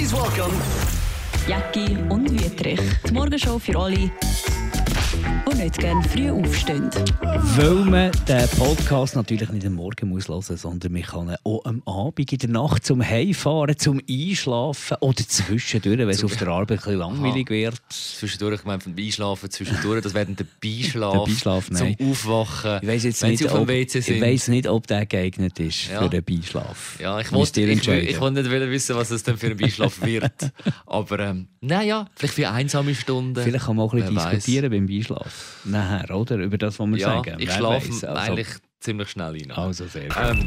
Please welcome Jacki und Wüterich. Die Morgenshow für alle, die nicht gerne früh aufstehen. Weil man den Podcast natürlich nicht am Morgen muss hören muss, sondern man kann ihn auch am Abend, in der Nacht zum Heimfahren, zum Einschlafen oder zwischendurch, wenn es auf der Arbeit ein bisschen langweilig wird. Zwischendurch, ich meine, vom Beischlafen zwischendurch, das wäre dann der Beischlaf, Der Beischlaf, zum. Aufwachen, Ich weiss jetzt wenn nicht, sie auf dem ob, WC ich sind. weiss nicht, ob der geeignet ist Ja. für den Beischlaf. Ja, ich wollte ich, will- ich wollte nicht wissen, was es denn für ein Beischlaf wird. Aber ähm, naja, vielleicht für einsame Stunden. Vielleicht kann man auch ein bisschen Wer diskutieren beim Beischlaf. Nachher, oder? Über das, was wir Ja, sagen. ich schlafe. Also- eigentlich ziemlich schnell rein. Also sehr gut. Ähm,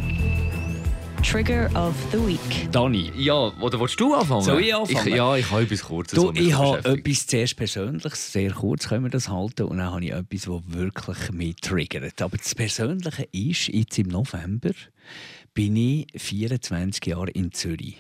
Trigger of the Week. Dani, ja, oder willst du anfangen? Soll ich anfangen? ja, ich habe etwas Kurzes. Du, ich habe etwas zuerst Persönliches, sehr kurz können wir das halten, und dann habe ich etwas, das wirklich mich triggert. Aber das Persönliche ist, jetzt im November bin ich 24 Jahre in Zürich.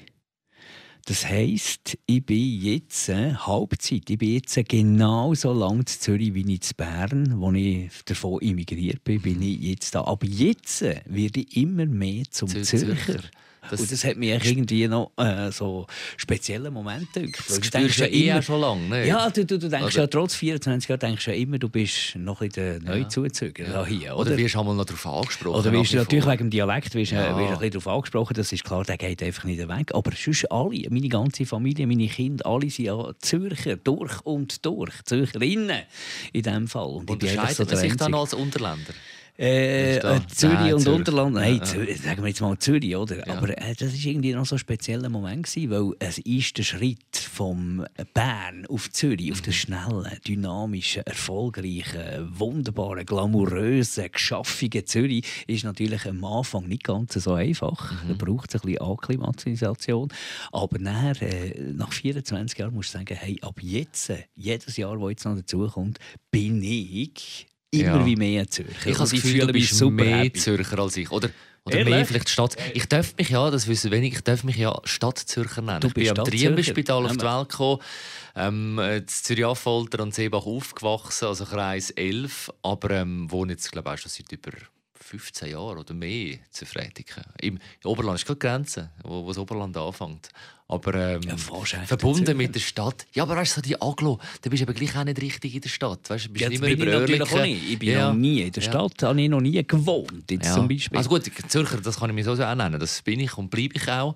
Das heisst, ich bin jetzt äh, Halbzeit. Ich bin jetzt genau so lange in Zürich wie in Bern, wo ich davon emigriert bin, bin ich jetzt da. Aber jetzt äh, werde ich immer mehr zum Zu- Zürcher. Zürcher. Das- und das hat echt irgendwie noch äh, so spezielle Momente gedacht. Das spürst du ja eh schon lange, ne? Ja, du, du, du denkst Also- ja trotz 24 Jahren denkst du ja immer, du bist noch in der Neuzuzüger ja. hier, Oder oder? wirst du einmal noch darauf angesprochen? Oder wirst du natürlich wegen dem Dialekt wirst, Ja. wirst ein bisschen darauf angesprochen, das ist klar, der geht einfach nicht weg. Aber sonst alle, meine ganze Familie, meine Kinder, alle sind ja Zürcher, durch und durch, Zürcherinnen in diesem Fall. Und Unterscheidet so man sich dann als Unterländer? Äh, äh, Zürich Nein, und Zürich. Unterland, nein, Ja. Zürich, sagen wir jetzt mal Zürich, oder? Ja. Aber äh, das war irgendwie noch so ein spezieller Moment, gewesen, weil es ist der Schritt vom Bern auf Zürich, auf Mhm. den schnellen, dynamischen, erfolgreichen, wunderbaren, glamourösen, geschaffigen Zürich, ist natürlich am Anfang nicht ganz so einfach. Mhm. Da braucht es ein bisschen Akklimatisation. Aber nachher, äh, nach 24 Jahren musst du sagen, hey, ab jetzt, äh, jedes Jahr, das jetzt noch dazukommt, bin ich immer Ja. wie mehr Zürcher. Ich habe das Gefühl, du mich bist super mehr happy. Zürcher als ich. Oder, oder Ehrlich? mehr vielleicht Stadt. Ich darf mich ja, das wissen wenig, ich darf mich ja Stadtzürcher nennen. Du ich bin am. Trienberspital auf die Welt gekommen, ähm, in Zürich-Affolter und Seebach aufgewachsen, also Kreis 11, aber ähm, wohne jetzt glaube ich auch schon seit über 15 Jahren oder mehr zu Fretiken. Im Oberland ist gerade die Grenze, wo, wo das Oberland anfängt. Aber ähm, Ja, verbunden mit der Stadt. Ja, aber weißt du, so die Aglo, da bist du eben gleich auch nicht richtig in der Stadt. Weißt, bist Ja, mehr bin ich natürlich auch nicht. Ich bin Ja. noch nie in der Ja. Stadt, habe ich noch nie gewohnt, jetzt Ja. zum Beispiel. Also gut, Zürcher, das kann ich mir so auch nennen. Das bin ich und bleibe ich auch.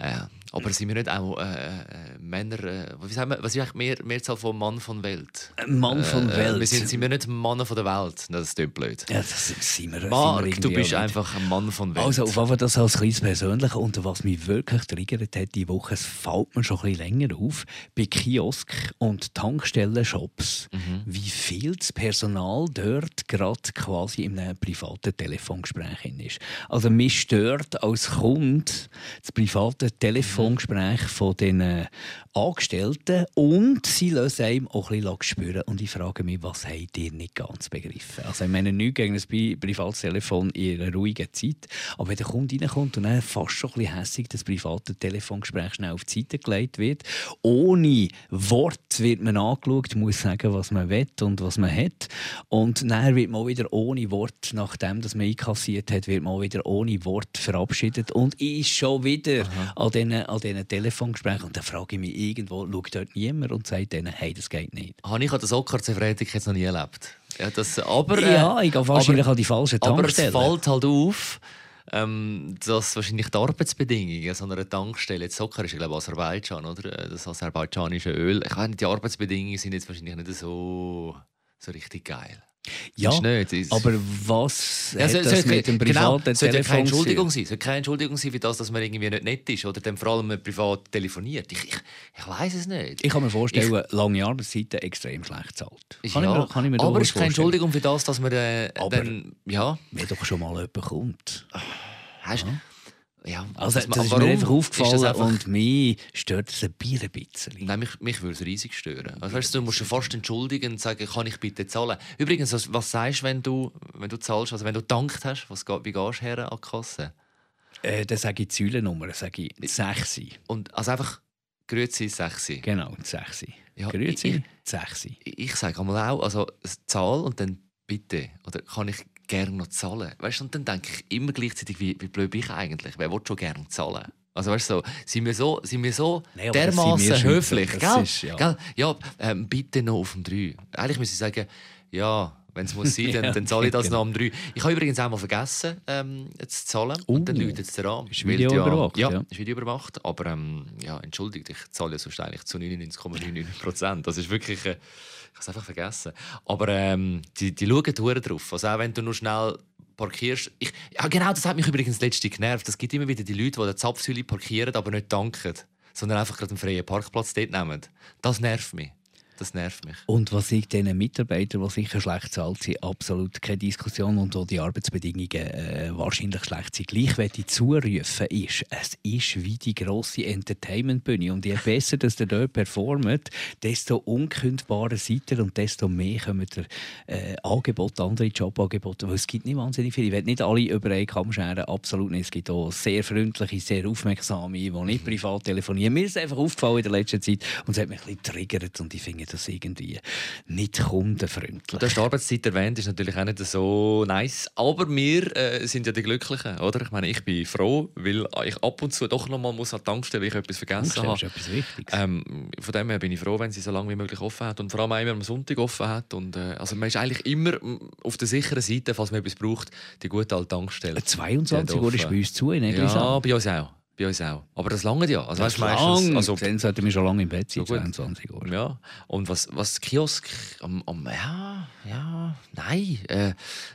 Äh, aber sind wir nicht auch äh, äh, Männer, äh, wie sagen wir, was ist eigentlich mehr, Mehrzahl von Mann von Welt? Ein Mann von Äh, Welt. wir sind, sind wir nicht Männer von der Welt? Das ist blöd. ja, das sind wir, sind wir du bist einfach ein Mann von Welt. Also auf jeden Fall das als kleines Persönliches. Und was mich wirklich triggert hat diese Woche, es fällt mir schon ein bisschen länger auf, bei Kiosk und Tankstellen-Shops, Mhm. wie viel das Personal dort gerade quasi in einem privaten Telefongespräch ist. Also mich stört als Kunde das private Telefongespräch von den äh, Angestellten und sie lassen einem auch ein bisschen spüren. Und ich frage mich, was habt ihr nicht ganz begriffen? Also ich meine, nichts gegen ein Pri- privates Telefon in einer ruhigen Zeit, aber wenn der Kunde reinkommt und dann fast schon ein bisschen hässig das private Telefongespräch schnell auf die Seite gelegt wird, ohne Wort wird man angeschaut, muss sagen, was man will und was man hat. Und dann wird man auch wieder ohne Wort, nachdem dass man einkassiert hat, wird man auch wieder ohne Wort verabschiedet und ist schon wieder an diesen, an diesen Telefongesprächen. Und dann frage ich mich irgendwo, schaut dort niemand und sagt denen, hey, das geht nicht. Habe ich an der Soccer Freitag jetzt noch nie erlebt. Ja, das, aber, äh, ja, ich gehe wahrscheinlich aber- an die falschen Aber es Tankstellen. fällt halt auf, ähm, dass wahrscheinlich die Arbeitsbedingungen so einer Tankstelle, jetzt Zucker ist ja glaube Aserbaidschan, oder? Äh, Das aserbaidschanische Öl. Ich meine, die Arbeitsbedingungen sind jetzt wahrscheinlich nicht so, so richtig geil. Ja, aber was Ja, hat so- das so- mit dem genau, privaten ja Telefon keine? Entschuldigung sein. Sollte keine Entschuldigung sein für das, dass man irgendwie nicht nett ist oder dann vor allem privat telefoniert. Ich, ich, ich weiß es nicht. Ich kann mir vorstellen, lange Arbeitszeiten extrem schlecht zahlt. Kann, ja, ich mir, kann ich mir aber es ist keine. Entschuldigung für das, dass man äh, Aber- dann, ja, Wenn doch schon mal jemand kommt. hast, ja. Also, dass das man- ist mir einfach das aufgefallen einfach- und mich stört es ein bisschen. Nein, mich, mich würde es riesig stören. Also, weißt du, musst dich fast entschuldigen und sagen, kann ich bitte zahlen? Übrigens, was, was sagst du, wenn du, wenn du zahlst, also wenn du gedankt hast, was, wie gehst du her an die Kasse? Äh, dann sage ich die Säulennummer, sage ich 6. Und also einfach, grüezi, sechsi. Genau, 6. Ja, Grüezi, ich- 6. Ich, ich sage einmal auch, also Zahl und dann bitte. Oder kann ich gerne noch zahlen? Weißt und dann denke ich immer gleichzeitig, wie, wie blöd bin ich eigentlich? Wer will schon gerne zahlen? Also weißt du, so, sind wir so, sind wir so wir dermaßen höflich, gell? ist, ja. Gell? Ja, ähm, bitte noch auf dem 3. Eigentlich müsste ich sagen, ja, wenn es muss sein, dann, dann zahle ich das genau. noch am 3. Ich habe übrigens auch mal vergessen, ähm, zu zahlen. und dann Uh, läutet es dir an. ist Video ja, überwacht, Ja, ja. ist Video überwacht. Aber ähm, ja, entschuldigt, ich zahle ja sonst eigentlich zu 99,99 Prozent. Das ist wirklich... Äh, ich habe es einfach vergessen. Aber ähm, die, die schauen drauf. Also auch wenn du nur schnell parkierst. Ich, ja, genau, das hat mich übrigens letzte genervt. Es gibt immer wieder die Leute, die den Zapfsäule parkieren, aber nicht danken. Sondern einfach gerade einen freien Parkplatz dort nehmen. Das nervt mich. Das nervt mich. Und was ich diesen Mitarbeitern, die sicher schlecht zahlt sind, absolut keine Diskussion und auch die Arbeitsbedingungen äh, wahrscheinlich schlecht sind, gleich möchte ich zurufen, ist, es ist wie die grosse Entertainment-Bühne. Und je besser dass ihr dort performt, desto unkündbarer seid ihr und desto mehr kommen ihr äh, Angebote, andere Jobangebote. Weil es gibt nicht wahnsinnig viele. Ich will nicht alle über einen Kamm scheren, absolut nicht. Es gibt auch sehr freundliche, sehr aufmerksame, die nicht privat telefonieren. Mir ist einfach aufgefallen in der letzten Zeit und es hat mich ein bisschen getriggert und ich finde das irgendwie nicht kundenfreundlich. Du hast die Arbeitszeit erwähnt, ist natürlich auch nicht so nice. Aber wir äh, sind ja die Glücklichen, oder? Ich meine, ich bin froh, weil ich ab und zu doch noch mal muss an die Tankstelle, weil ich etwas vergessen habe. etwas Wichtiges. Ähm, von dem her bin ich froh, wenn sie so lange wie möglich offen hat und vor allem auch immer am Sonntag offen hat. Und, äh, also man ist eigentlich immer mm, auf der sicheren Seite, falls man etwas braucht, die gute alte Tankstelle. 22 Die Uhr ist bei uns zu in Ja, bei uns auch. Bei uns auch. Aber das lange ja. Also, weißt, du, Lang. meistens, also, Dann sollten wir schon lange im Bett sein, Ja, gut. 22 Uhr. ja. Und was, was Kiosk am, am ja, ja, nein. Äh,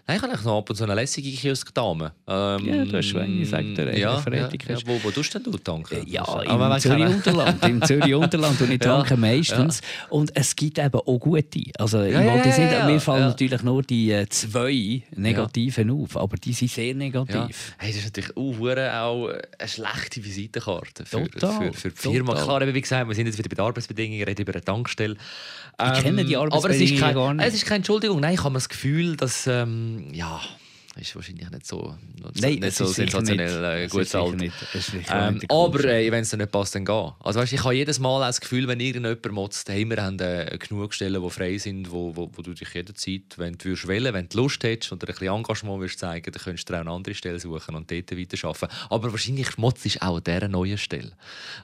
nein, ich habe noch ab und zu eine lässige Kiosk-Dame. Ähm, Ja, du hast Schwein, ich sag dir, ja, eine ja, Freitag ja, hast- wo, wo tust denn du tanken? Äh, Ja, Aber im man Zürich kann- Unterland. Im Zürich Unterland und ich Ja, tanke meistens. Und es gibt eben auch gute. Also, ich Ja, ja, wollte ja, ja, mir fallen ja. natürlich nur die äh, zwei negativen auf, aber die sind sehr Ja. negativ. Hey, das ist natürlich auch, auch eine schlechte Visitenkarte für, Total, für, für die Firma. Klar, wie gesagt, wir sind jetzt wieder bei den Arbeitsbedingungen, reden über eine Tankstelle. Ich kenne die aber es ist, Arbeitsbedingungen kein, gar nicht. es ist keine Entschuldigung. Nein, ich habe das Gefühl, dass ähm, ja, ist wahrscheinlich nicht so, Nein, nicht so sensationell nicht. äh, gut sicher Ähm, aber äh, wenn es dir nicht passt, dann geh. Also, weißt, ich habe jedes Mal das Gefühl, wenn irgendjemand motzt, hey, wir haben äh, genug Stellen, die frei sind, wo, wo, wo du dich jederzeit, wenn du wollen, wenn du Lust hättest dir ein bisschen Engagement willst zeigen, dann könntest du dir auch eine andere Stelle suchen und dort weiterarbeiten. Aber wahrscheinlich motzt ist auch an dieser neuen Stelle.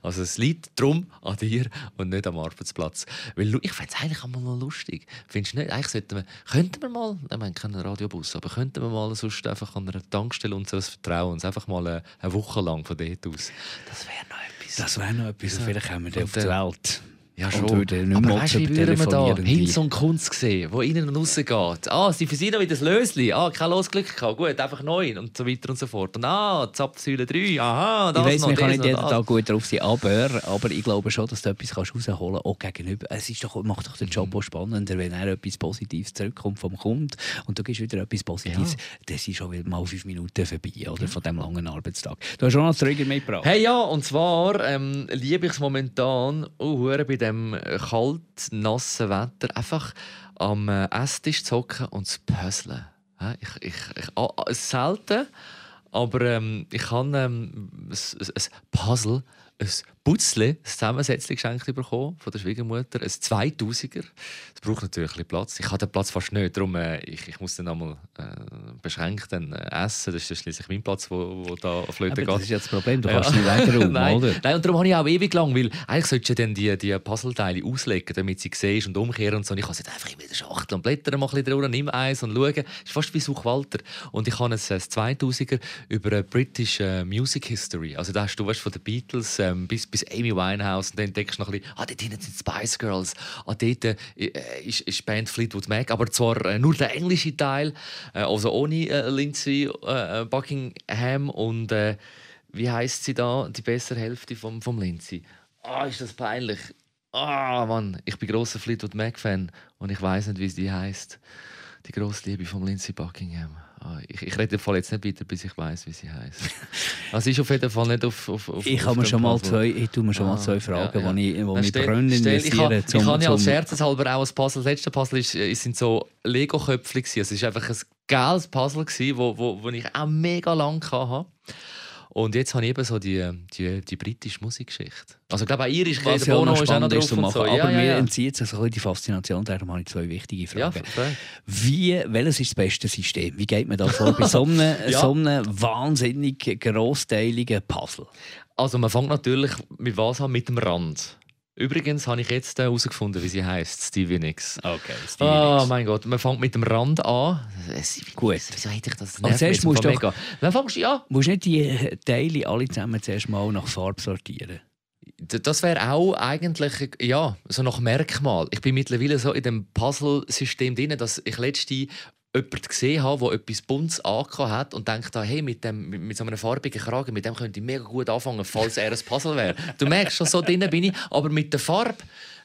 Also es liegt darum an dir und nicht am Arbeitsplatz. Weil ich fände es eigentlich auch mal noch lustig. Findest du nicht? Eigentlich sollten wir, könnten wir mal, ich meine, keinen Radiobus, aber könnten wir mal sonst einfach an einer Tankstelle uns das vertrauen, uns einfach mal eine, eine Woche lang von dort aus. Das wäre noch etwas. Das wäre noch etwas. und Vielleicht kommen wir dann auf Und, die äh, Welt. Ja, Und schon. würden nicht Aber mehr weißt du, wie würden wir da Hinz und Kunst sehen, wo innen und außen geht? Ah, sie noch wieder das Lösli. Ah, kein Losglück gehabt. Gut, einfach neun und so weiter und so fort. Und ah, Zapfsäule 3. Aha, das Ich weiss, noch, man kann nicht jeden. Tag gut drauf sein, aber, aber ich glaube schon, dass du etwas rausholen kannst, auch gegenüber. Es ist doch, macht doch den Mhm. Job auch spannender, wenn er etwas Positives zurückkommt vom Kunden und du gibst wieder etwas Positives. Das ist schon wieder mal fünf Minuten vorbei oder, von diesem langen Arbeitstag. Du hast schon noch Trigger mitgebracht. Hey ja, und zwar ähm, liebe ich es momentan hure bei dem äh, kalt, nassen Wetter einfach am äh, Esstisch zu hocken und zu puzzeln. Ich, ich, ich, selten, aber ähm, ich kann ähm, ein, ein Puzzle, ein Putzle, ein Zusammensetzung geschenkt bekommen von der Schwiegermutter, ein 2000er. Das braucht natürlich ein bisschen Platz. Ich habe den Platz fast nicht, darum äh, ich, ich muss dann einmal äh, beschränkt dann, äh, essen. Das ist schließlich mein Platz, wo, wo da auf Aber geht. das ist ja das Problem, du Ja. kannst nicht wegräumen, Nein. oder? Nein, und darum habe ich auch ewig lang, weil eigentlich solltest du dann die, die Puzzleteile auslegen, damit sie siehst und umkehren und so. Und ich habe jetzt einfach immer in der Schachtel und blätter mal ein bisschen drüber, nimm eins und schaue. Das ist fast wie Suchwalter. Und ich habe ein, ein 2000er über British Music History. Also da hast du weißt, von den Beatles ähm, bis, bis Amy Winehouse und dann entdeckst du noch ein bisschen, ah, dort hinten sind Spice Girls, ah, dort äh, ist, ist Band Fleetwood Mac, aber zwar äh, nur der englische Teil, äh, also ohne äh, Lindsay äh, Buckingham und äh, wie heißt sie da, die bessere Hälfte vom, vom Lindsay? Ah, ist das peinlich. Ah, Mann, ich bin großer Fleetwood Mac-Fan und ich weiß nicht, wie sie heißt. Die grosse Liebe von Lindsay Buckingham. Ah, ich, ich rede jetzt nicht weiter, bis ich weiß, wie sie heißt. Also ist auf jeden Fall nicht auf. auf, auf Ich habe mir schon mal zwei, ich tue mir schon mal Ah, zwei Fragen, ja, ja. die ich, wo Dann ich stell- Brünn stell- ich habe- Ich habe ja als scherzeshalber auch ein Puzzle. Das letzte Puzzle ist, es sind so Lego-Köpfchen. gewesen. Also Es war einfach ein geiles Puzzle, gewesen, wo, wo, wo ich auch mega lang hatte. Und jetzt habe ich eben so die, die, die britische Musikgeschichte. Also ich glaube, auch irisch, Was ja Bono noch ist auch noch spannend drauf zu machen. so. Aber ja, ja, mir ja. entzieht sich so die Faszination. Darum habe ich zwei wichtige Ja, Fragen. frag. Wie, welches ist das beste System? Wie geht man da vor bei so einem, Ja. so einem wahnsinnig grossteiligen Puzzle? Also man fängt natürlich mit was an? Mit dem Rand. Übrigens habe ich jetzt äh, herausgefunden, wie sie heißt, Stevie Nicks. Okay, Oh mein Gott, man fängt mit dem Rand an. Gut. Wieso hätte ich das nervt zuerst musst du mega. Dann fängst du, Du musst nicht die Teile alle zusammen zuerst mal nach Farbe sortieren. Das wäre auch eigentlich ja, so nach Merkmal. Ich bin mittlerweile so in dem Puzzle-System drin, dass ich letzte jemanden gesehen habe, der etwas Buntes angehabt hat und denkt, hey, mit, dem, mit, so einem farbigen Kragen, mit dem könnte ich mega gut anfangen, falls er ein Puzzle wäre. Du merkst schon, so drin bin ich, aber mit der Farbe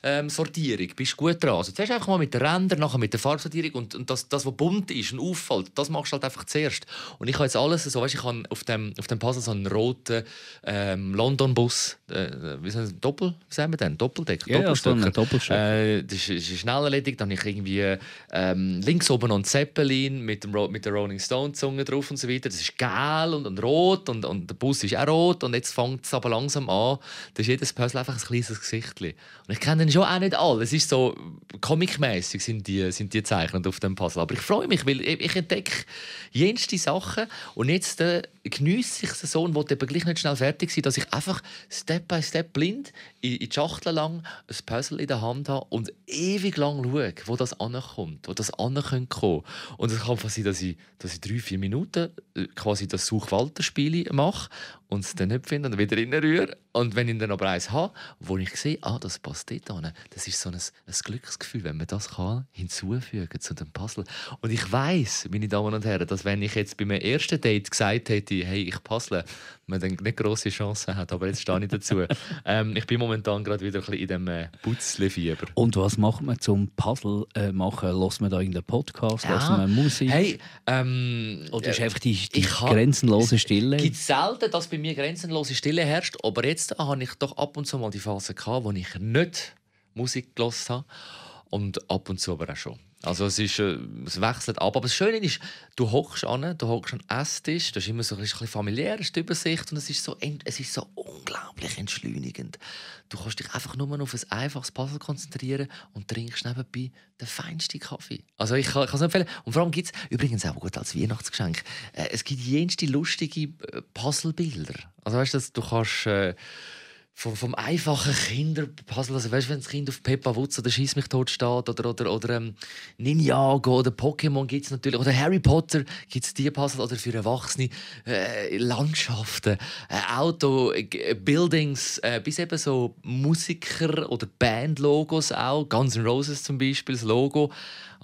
ähm, Sortierung bist du gut dran. Also zuerst einfach mal mit den Rändern, nachher mit der Farbsortierung und, und das, das, was bunt ist und auffällt, das machst du halt einfach zuerst. Und ich habe jetzt alles so, weißt, ich habe auf dem, auf dem Puzzle so einen roten ähm, London-Bus, äh, wie sagen wir, Doppel, wie sagen wir denn? Doppeldeck, Ja, ja, so Doppelstöcker. Äh, das ist, das ist schnell erledigt. Dann habe ich irgendwie ähm, links oben noch einen Zeppelin mit, dem, mit der Rolling Stone-Zunge drauf und so weiter. Das ist gelb und, und rot und, und der Bus ist auch rot. Und jetzt fängt es aber langsam an. Da ist jedes Puzzle einfach ein kleines Gesicht. Und ich kenne den schon auch nicht alle. Es ist so comic-mäßig sind die, sind die gezeichnet auf dem Puzzle. Aber ich freue mich, weil ich, entdecke jenste Sachen. Und jetzt äh, geniesse ich es so und will eben gleich nicht schnell fertig sein, dass ich einfach Step by Step blind in, in die Schachtel lang ein Puzzle in der Hand habe und ewig lang schaue, wo das ankommt, wo das ankommen könnte. Und es kann sein, dass ich, dass ich drei, vier Minuten äh, quasi das Such-Walter-Spiel mache und es dann nicht finde und wieder reinrühre. Und wenn ich dann aber eins habe, wo ich sehe, ah, das passt dort an, das ist so ein, ein Glücksgefühl, wenn man das kann hinzufügen zu dem Puzzle. Und ich weiß, meine Damen und Herren, dass wenn ich jetzt bei meinem ersten Date gesagt hätte, hey, ich puzzle, man dann nicht grosse Chancen hat. Aber jetzt stehe ich dazu. ähm, ich bin momentan gerade wieder ein bisschen in dem äh, Putzle-Fieber. Und was macht man zum Puzzle äh, machen? Lässt man da irgendeinen Podcast? Ja. Lässt man Musik? Hey, ähm, Oder ist äh, einfach die, die grenzenlose Stille? Es gibt selten, dass bei mir grenzenlose Stille herrscht, aber jetzt habe ich doch ab und zu mal die Phase gehabt, wo ich nicht Musik gehört habe und ab und zu aber auch schon. Also es, ist, äh, es wechselt ab. Aber das Schöne ist, du hockst an, du hockst an Esstisch, das ist immer so ein bisschen Übersicht und es ist, so, es ist so unglaublich entschleunigend. Du kannst dich einfach nur auf ein einfaches Puzzle konzentrieren und trinkst nebenbei den feinsten Kaffee. Also ich kann es empfehlen. Und vor allem gibt es übrigens auch gut als Weihnachtsgeschenk, äh, es gibt jenste lustige äh, Puzzlebilder. Also weißt du, du kannst... Äh, vom, vom einfachen Kinderpuzzle, also weißt, wenn das Kind auf Peppa Wutz oder Schieß mich tot steht oder, oder, oder ähm, Ninjago oder Pokémon gibt es natürlich, oder Harry Potter gibt es die Puzzle oder für Erwachsene äh, Landschaften, äh, Auto, äh, Buildings, äh, bis eben so Musiker- oder Bandlogos auch, Guns N' Roses zum Beispiel, das Logo.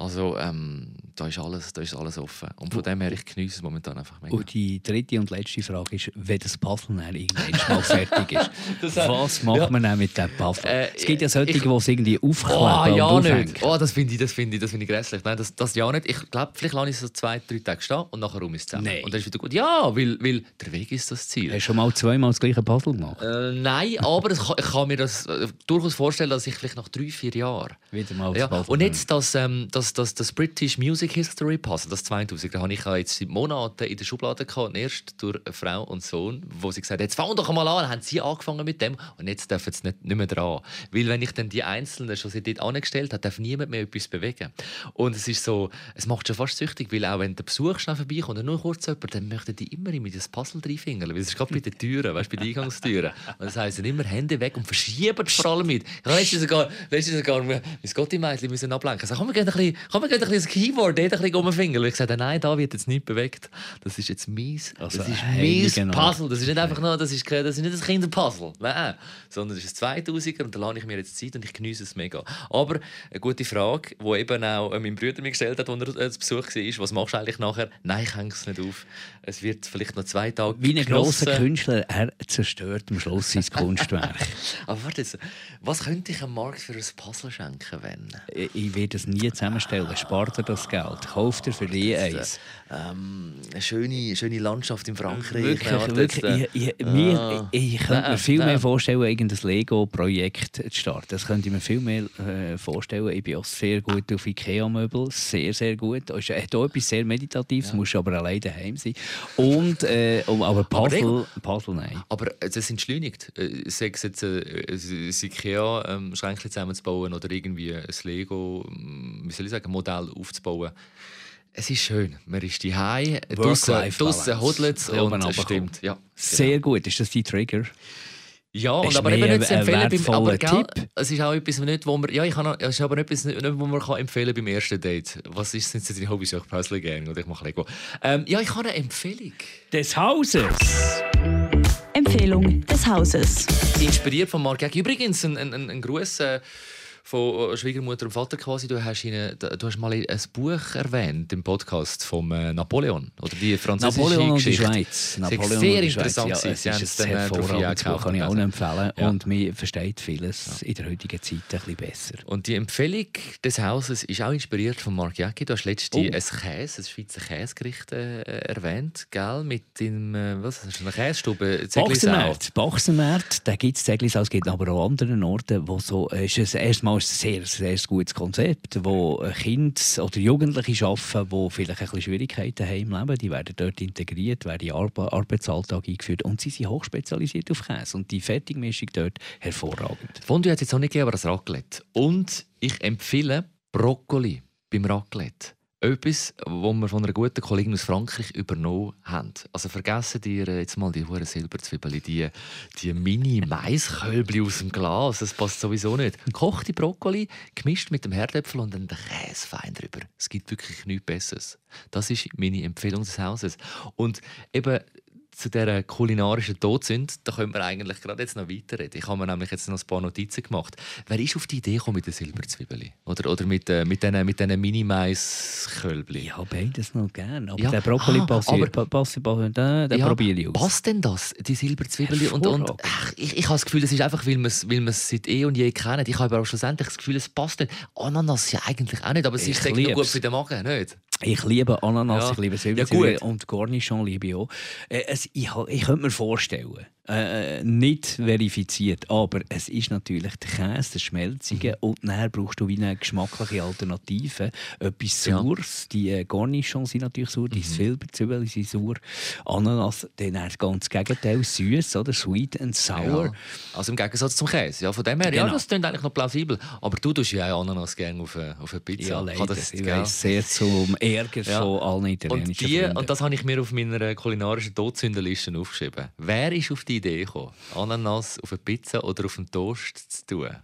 Also ähm, da, ist alles, da ist alles offen. Und von dem her, ich genieße es momentan einfach mega. Und die dritte und letzte Frage ist, wenn das Puzzle dann irgendwann mal fertig ist, Das, äh, was macht ja. man dann mit dem Puzzle? Äh, es gibt ja solche, ich- die es irgendwie aufkleben Oh, und ja aufhängen. nicht. Oh, das finde ich, das finde ich, das finde ich grässlich. Nein, das, das ja nicht. Ich glaube, vielleicht lasse ich es so zwei, drei Tage stehen und nachher rum ist es zusammen. Nein. Und dann ist wieder gut. Ja, weil, weil der Weg ist das Ziel. Hast du schon mal zweimal das gleiche Puzzle gemacht? Äh, nein, aber kann, ich kann mir das äh, durchaus vorstellen, dass ich vielleicht nach drei, vier Jahren. Wieder mal Ja, und jetzt das, ähm, das, das, das British Music History Puzzle, das 2000, da habe ich jetzt seit Monaten in der Schublade gehabt. Erst durch Frau und Sohn, wo sie gesagt haben, jetzt fang doch mal an, haben sie angefangen mit dem und jetzt dürfen sie nicht, nicht mehr dran. Weil wenn ich dann die Einzelnen schon dort angestellt habe, darf niemand mehr etwas bewegen. Und es ist so, es macht schon fast süchtig, weil auch wenn der Besuch schnell vorbeikommt und nur kurz jemand, dann möchten die immer mit das Puzzle reinfingern, weil es ist gerade bei den Türen, weißt, bei den Eingangstüren. Und das heisst, immer Hände weg und verschieben vor allem mit. Ich habe letztens sogar, letztens sogar mein Gotti-Mädchen müssen ablenken. Sage, komm, wir gehen ein bisschen, komm, wir gehen ein das Keyboard, dort ein bisschen rumfingern. Und ich gesagt, nein, da wird jetzt nicht bewegt. Das ist jetzt mies. Also das ist heiliger Puzzle. Das ist nicht einfach nur, das ist, kein- das ist nicht ein Kinderpuzzle. Nein. Sondern das ist ein 2000er und da lasse ich mir jetzt Zeit und ich genieße es mega. Aber eine gute Frage, die eben auch äh, mein Bruder mir gestellt hat, als er äh, zu Besuch war, was machst du eigentlich nachher? Nein, ich hänge es nicht auf. Es wird vielleicht noch zwei Tage Wie ein grosser. Künstler, er zerstört am Schluss sein Kunstwerk. Aber warte, was könnte ich einem Markt für ein Puzzle schenken, wenn? ich ich werde es nie zusammenstellen vorstellen. Spart er das Geld, kauft er für die eins. Ähm, eine schöne, schöne Landschaft in Frankreich. Wirklich, Ja, wirklich. äh, Ich, ich, mir, ah. ich, ich könnte mir viel nein. mehr vorstellen, irgendein Lego-Projekt zu starten. Das könnte ich mir viel mehr äh, vorstellen. Ich bin auch sehr gut auf Ikea-Möbel, sehr, sehr gut. Es hat auch etwas sehr Meditatives, musst aber alleine daheim sein. Und, äh, aber Puzzle, Lego- Puzzle nein. Aber äh, das entschleunigt. Äh, Sei es jetzt äh, ein IKEA-Schränkchen zusammenzubauen oder irgendwie ein Lego, ähm, wie soll sagen, Modell aufzubauen. Es ist schön. Man ist daheim, draußen Work-Life-Balance. hodelt es und es stimmt. Ja, Sehr gut. Ist das dein Trigger? Ja, und aber eben nicht zu empfehlen. Beim, aber gell, es ist auch etwas, nicht, wo man, ja, ich kann, es ist aber etwas, nicht, wo man kann empfehlen beim ersten Date. Was ist, sind deine Hobbys? Ich Puzzle gerne oder ich mache Lego. Ähm, ja, ich habe eine Empfehlung. Des Hauses. Empfehlung des Hauses. Inspiriert von Mark Jäcki. Übrigens, ein, ein, ein, ein Gruß äh, von Schwiegermutter und Vater quasi. Du hast, ihnen, du hast mal ein Buch erwähnt im Podcast von äh, Napoleon. Oder die französische Napoleon und die Geschichte. Schweiz. Napoleon sehr und die Schweiz. interessant Ja, gewesen. es Sie ist es ein äh, hervorragendes Buch, kann ich auch empfehlen. Ja. Und man versteht vieles in der heutigen Zeit ein bisschen besser. Und die Empfehlung des Hauses ist auch inspiriert von Mark Jäcki. Du hast letztens Oh. ein Käse, ein Schweizer Käsegericht äh, erwähnt, gell? Mit dem, äh, was ist das, eine Käsestube? Zeglisau. Bachsenmarkt, Bachsenmarkt, da gibt es Zeglisau, es gibt aber auch andere Orte, wo so, äh, ist ein, erstmal ein sehr, sehr gutes Konzept, wo Kinder oder Jugendliche arbeiten, die vielleicht ein bisschen Schwierigkeiten haben im Leben, die werden dort integriert, werden in Arbe Arbeitsalltag eingeführt und sie sind hochspezialisiert auf Käse und die Fertigmischung dort hervorragend. Fondue hat es jetzt auch nicht gegeben, aber das Raclette. Und ich empfehle Brokkoli beim Raclette. Etwas, was wir von einer guten Kollegin aus Frankreich übernommen haben. Also vergessen ihr jetzt mal die hohen Silberzwiebeln, die, die Mini-Maiskölbli aus dem Glas. Das passt sowieso nicht. Gekochte Brokkoli, gemischt mit dem Herdöpfel und dann den Käse fein drüber. Es gibt wirklich nichts Besseres. Das ist meine Empfehlung des Hauses. Und eben zu dieser kulinarischen Todsünde, da können wir eigentlich gerade jetzt noch weiterreden. Ich habe mir nämlich jetzt noch ein paar Notizen gemacht. Wer ist auf die Idee gekommen mit den Silberzwiebeln? Oder, oder mit, äh, mit diesen mit diesen Mini-Mais-Kölbli? Ja, beides noch gerne, aber Ja. der Brokkoli Ah, passiert, aber- pa- passt, den, den Ja, probiere ich aus. Passt denn das, die Silberzwiebeln? Und, und, ach, ich, ich habe das Gefühl, es ist einfach, weil wir es weil seit eh und je kennen. Ich habe aber auch schlussendlich das Gefühl, es passt nicht. Ananas ja eigentlich auch nicht, aber es Ich ist noch gut für den Magen, nicht? Ich liebe Ananas, Ja. ich liebe Ja, Silberzwiebeln gut. und Cornichon liebe ich auch. Äh, es, ich, ich könnte mir vorstellen, äh, nicht verifiziert, aber es ist natürlich der Käse, der Schmelzige und dann brauchst du wie eine geschmackliche Alternative. Etwas Ja. Saures, die äh, Cornichons sind natürlich sauer, die Silberzwiebeln sind sauer, Ananas, dann das ganz Gegenteil, süß oder sweet and sour. Ja. Also im Gegensatz zum Käse. Ja, von dem her, ja, Genau. das klingt eigentlich noch plausibel. Aber du tust ja auch Ananas gerne auf eine, auf eine Pizza. Ja, leider. das- ich gell? weiss, sehr zum Ärger Ja. von allen Und, italienischen die, Freunden. und das habe ich mir auf meiner kulinarischen Todsündenliste aufgeschrieben. Wer ist auf die Idee gekommen, Ananas auf eine Pizza oder auf einen Toast zu tun?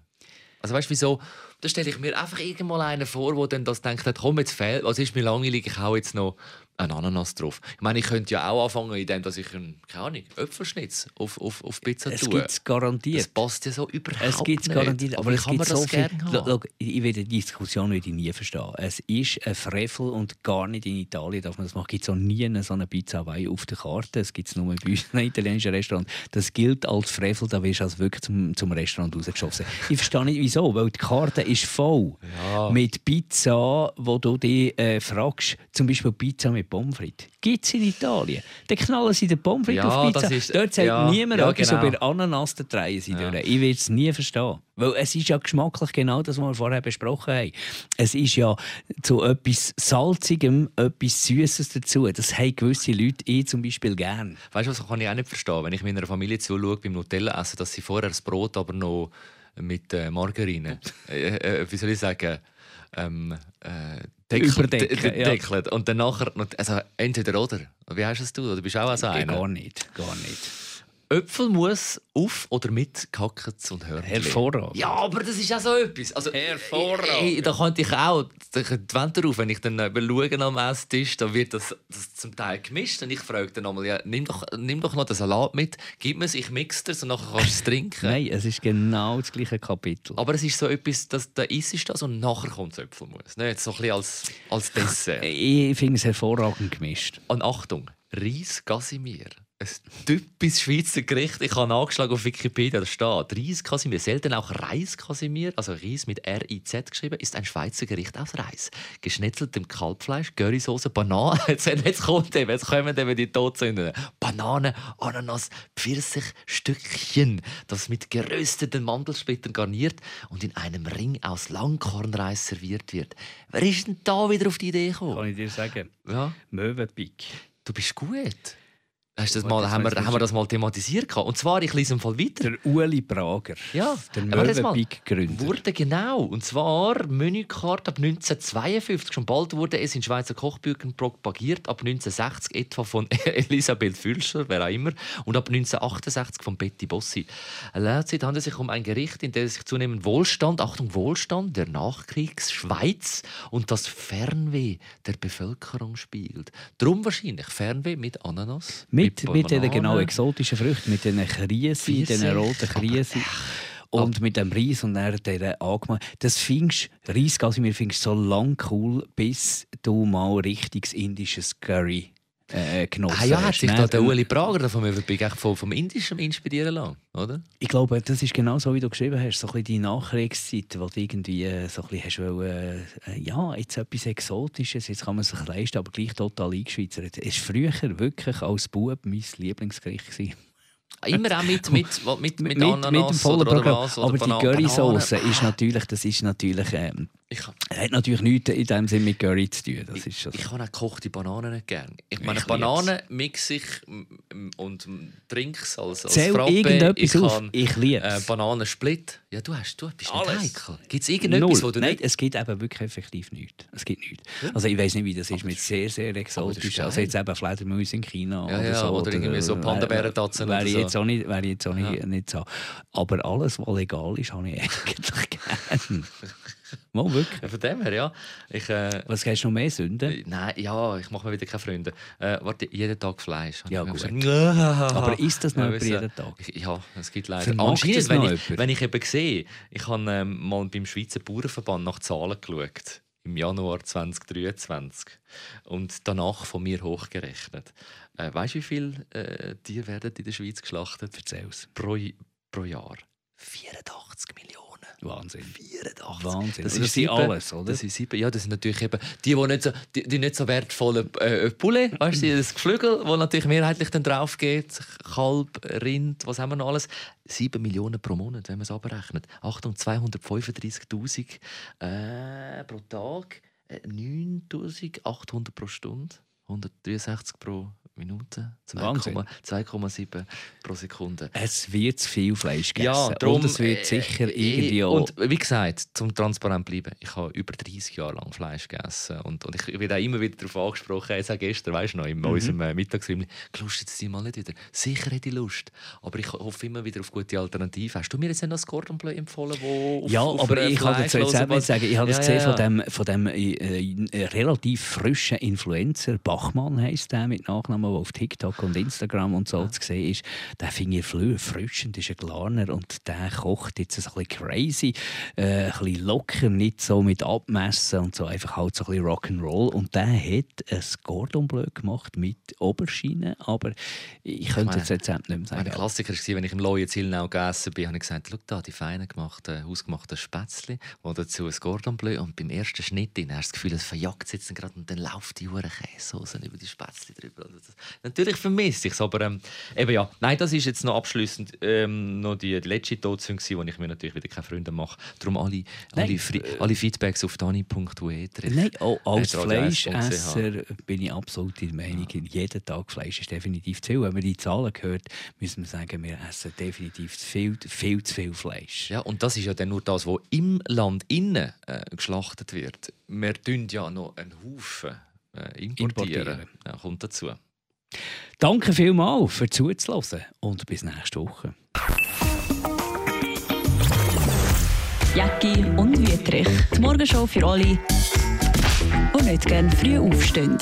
Also weißt du wieso? Da stelle ich mir einfach irgendwann einen vor, der dann das denkt, komm jetzt fehlt, was ist mir langweilig, ich hau jetzt noch einen Ananas drauf. Ich meine, ich könnte ja auch anfangen, indem dass ich einen, keine Ahnung, Äpfelschnitz auf, auf, auf Pizza es tue. gibt es garantiert. Das passt ja so überhaupt Es gibt es nicht. garantiert, aber es kann gibt man so das viel. gerne haben? ich werde die Diskussion würde ich nie verstehen. Es ist ein Frevel und gar nicht in Italien darf man das machen. Es gibt so nie eine, so eine Pizza Hawaii auf der Karte. Es gibt es nur bei uns in einem italienischen Restaurant. Das gilt als Frevel, da wirst du also wirklich zum, zum Restaurant rausgeschossen. Ich verstehe nicht wieso, weil die Karte ist voll Ja. mit Pizza, wo du dich äh, fragst, zum Beispiel Pizza mit Pommes frites. Gibt es in Italien? Dann knallen sie den Pommes frites Ja, auf Pizza. ist- Dort sagt ja, niemand ja, genau. aber Ananas, da drehen sie Ja. durch. Ich werde es nie verstehen. Weil es ist ja geschmacklich genau das, was wir vorher besprochen haben. Es ist ja zu etwas Salzigem etwas Süßes dazu. Das haben gewisse Leute ich zum Beispiel gern. Weißt du, was kann ich auch nicht verstehen, wenn ich meiner Familie zuschaue beim Nutella essen, dass sie vorher das Brot aber noch mit äh, Margarine, äh, äh, wie soll ich sagen, ähm, äh, deckelt, Überdecken, de- de- ja. und dann nachher, also entweder oder. Wie hast es du? Oder bist du auch so einer? Gar nicht, gar nicht. Äpfelmus auf oder mit Kackets und Hörnchen. Hervorragend. Ja, aber das ist ja so etwas. Also, Hervorragend. Ey, da könnte ich auch, da könnte die Wand drauf, wenn ich dann äh, schaue am Esstisch, dann wird das, das zum Teil gemischt. Und ich frage dann einmal, ja, nimm, doch, nimm doch noch den Salat mit, gib mir es, ich mixe das und nachher kannst du es trinken. Nein, es ist genau das gleiche Kapitel. Aber es ist so etwas, dass da isst ist das und nachher kommt das Äpfelmus. Nicht so ein bisschen als, als Dessert. Ich finde es hervorragend gemischt. Und Achtung, Reis Casimir. Ein typisches Schweizer Gericht. Ich habe nachgeschlagen auf Wikipedia, da steht Reis Kasimir, selten auch Reis Kasimir, also Reis mit R-I-Z geschrieben, ist ein Schweizer Gericht aus Reis. Geschnetzeltem Kalbfleisch, Currysoße, Bananen, jetzt, jetzt kommt eben, jetzt kommen eben die Todsünden. Bananen, Ananas, Pfirsichstückchen, das mit gerösteten Mandelsplittern garniert und in einem Ring aus Langkornreis serviert wird. Wer ist denn da wieder auf die Idee gekommen? Kann ich dir sagen? Ja, Möwenpick. du bist gut. Hast das Gut, mal, haben, wir, haben wir das mal thematisiert? Und zwar, ich lese im Fall weiter. Der Uli Prager. Ja, Der Möwenpick-Gründer. Wurde genau. Und zwar Menükarte ab 1952. Schon bald wurde es in Schweizer Kochbüchern propagiert. Ab 1960 etwa von Elisabeth Fülscher, wer auch immer. Und ab 1968 von Betty Bossi. Derzeit handelt es sich um ein Gericht, in dem sich zunehmend Wohlstand, Achtung, Wohlstand der Nachkriegsschweiz und das Fernweh der Bevölkerung spielt. Drum wahrscheinlich Fernweh mit Ananas. Mit, mit diesen Bananen. genau exotischen Früchten, mit diesen Kriesen, diesen roten Kriesen. Und mit dem Reis und dann dieser angemacht. Das findest Reis, Casimir, findest du so lang cool, bis du mal richtiges indisches Curry äh, genossen Ah ja, hat sich da der Uli Prager davon wirklich vom, vom Indischen inspirieren lassen, oder? Ich glaube, das ist genau so, wie du geschrieben hast. So ein bisschen die Nachkriegszeit, wo du irgendwie äh, so ein bisschen hast wollen, äh, ja, jetzt etwas Exotisches, jetzt kann man sich leisten, aber gleich total eingeschweizert. Es war früher wirklich als Bub mein Lieblingsgericht. gewesen. Immer auch mit, mit, mit, mit, mit, Ananas mit dem vollen oder, oder was, oder aber Bana- die Bananen. ist natürlich, das ist natürlich, ähm, Ich, kann- hat natürlich nichts in dem Sinne mit Curry zu tun. Das ist schon so. ich kann auch gekochte Bananen nicht gern. Ich meine, Ich Bananen mixe ich und m- Trinks als, als Zähl Frappe. irgendetwas ich auf. kann Ich liebe äh, es. Bananensplit. Ja, du, hast, du bist Alles. nicht heikel. Gibt es irgendetwas, wo du Nein, nicht... es gibt eben wirklich effektiv nichts. Es gibt nichts. Also ich weiß nicht, wie das ist mit sehr, sehr ist exotisch. Also jetzt eben Fledermaus in China Ja, oder ja, so. oder irgendwie so Panda-Bärentatzen Wäre oder ich so. jetzt auch nicht, wäre ich jetzt auch nicht, Ja. nicht so. Aber alles, was legal ist, habe ich eigentlich gerne. Mal wirklich. Von dem her, ja. Ich, äh, Was hast du noch mehr Sünden? äh, nein, ja, ich mache mir wieder keine Freunde. Äh, warte, jeden Tag Fleisch. Ja, gut. Aber ist das noch Ja, jeden Tag? Ich- Ja, es gibt leider. Das wenn ich, wenn ich eben sehe, ich habe ähm, mal beim Schweizer Bauernverband nach Zahlen geschaut, im Januar 2023 und danach von mir hochgerechnet. Äh, weißt du, wie viele äh, Tiere werden in der Schweiz geschlachtet? Erzähl's. Pro, pro Jahr? 84 Millionen. Wahnsinn. 84. Wahnsinn. Das Und ist sieben- alles, oder? Das sind sieben. Ja, das sind natürlich eben die, die nicht so, die, die nicht so wertvollen äh, Poulet, weißt du, das Geflügel, wo natürlich mehrheitlich dann drauf geht, Kalb, Rind, was haben wir noch alles? 7 Millionen pro Monat, wenn man es abrechnet. Achtung, 235.000 äh, pro Tag, äh, 9.800 pro Stunde, 163 pro Minute, Wahnsinn. 2,7 2,7 pro Sekunde. Es wird zu viel Fleisch gegessen. Ja, darum, Und es wird sicher äh, irgendwie auch... Und wie gesagt, zum transparent bleiben, ich habe über 30 Jahre lang Fleisch gegessen. Und, und ich werde auch immer wieder darauf angesprochen, jetzt auch gestern, weißt du noch, in Mhm. unserem äh, Mittagsraum, lustet es dich mal nicht wieder? Sicher hätte ich Lust. Aber ich hoffe immer wieder auf gute Alternativen. Hast du mir jetzt noch das Cordon Bleu empfohlen, wo auf, Ja, auf aber ich kann dazu jetzt eben sagen, ich habe das Ja, gesehen ja, von ja. dem, von dem äh, äh, relativ frischen Influencer, Bachmann heisst der mit Nachnamen, der auf TikTok und Instagram und so zu sehen ist. Der finde ich erfrischend, ist ein Glarner und der kocht jetzt ein bisschen crazy, äh, ein bisschen locker, nicht so mit Abmessen und so, einfach halt so ein bisschen Rock'n'Roll. Und der hat ein Cordon Bleu gemacht mit Oberschiene, aber ich könnte jetzt jetzt nicht mehr sagen. Klassiker war, wenn ich im Leuen Zillnau gegessen bin, habe ich gesagt, schau da, die feinen gemachten, hausgemachten Spätzle und dazu ein Cordon Bleu. Und beim ersten Schnitt drin hast du das Gefühl, es verjagt jetzt gerade und dann läuft die hure Käsesoße über die Spätzle drüber. Natürlich vermisse ich es, aber ähm, eben ja. Nein, das ist jetzt noch abschließend ähm, noch die, die letzte Todsünde, wo ich mir natürlich wieder keine Freunde mache. Darum alle, alle, Fri- alle Feedbacks auf dani.ue. Nein, auch als Hat Radio 1 Fleischesser bin ich absolut der Meinung, jeden Tag Fleisch ist definitiv zu viel. Wenn man die Zahlen hört, müssen wir sagen, wir essen definitiv zu viel, viel zu viel Fleisch. Ja, und das ist ja dann nur das, was im Land innen äh, geschlachtet wird. Wir tun ja noch einen Haufen äh, importieren. Importieren. Ja, kommt dazu. Danke vielmals für zuzuhören und bis nächste Woche. Jacki und Wietrich. Die Morgenshow für alle, die nicht gerne früh aufstehen.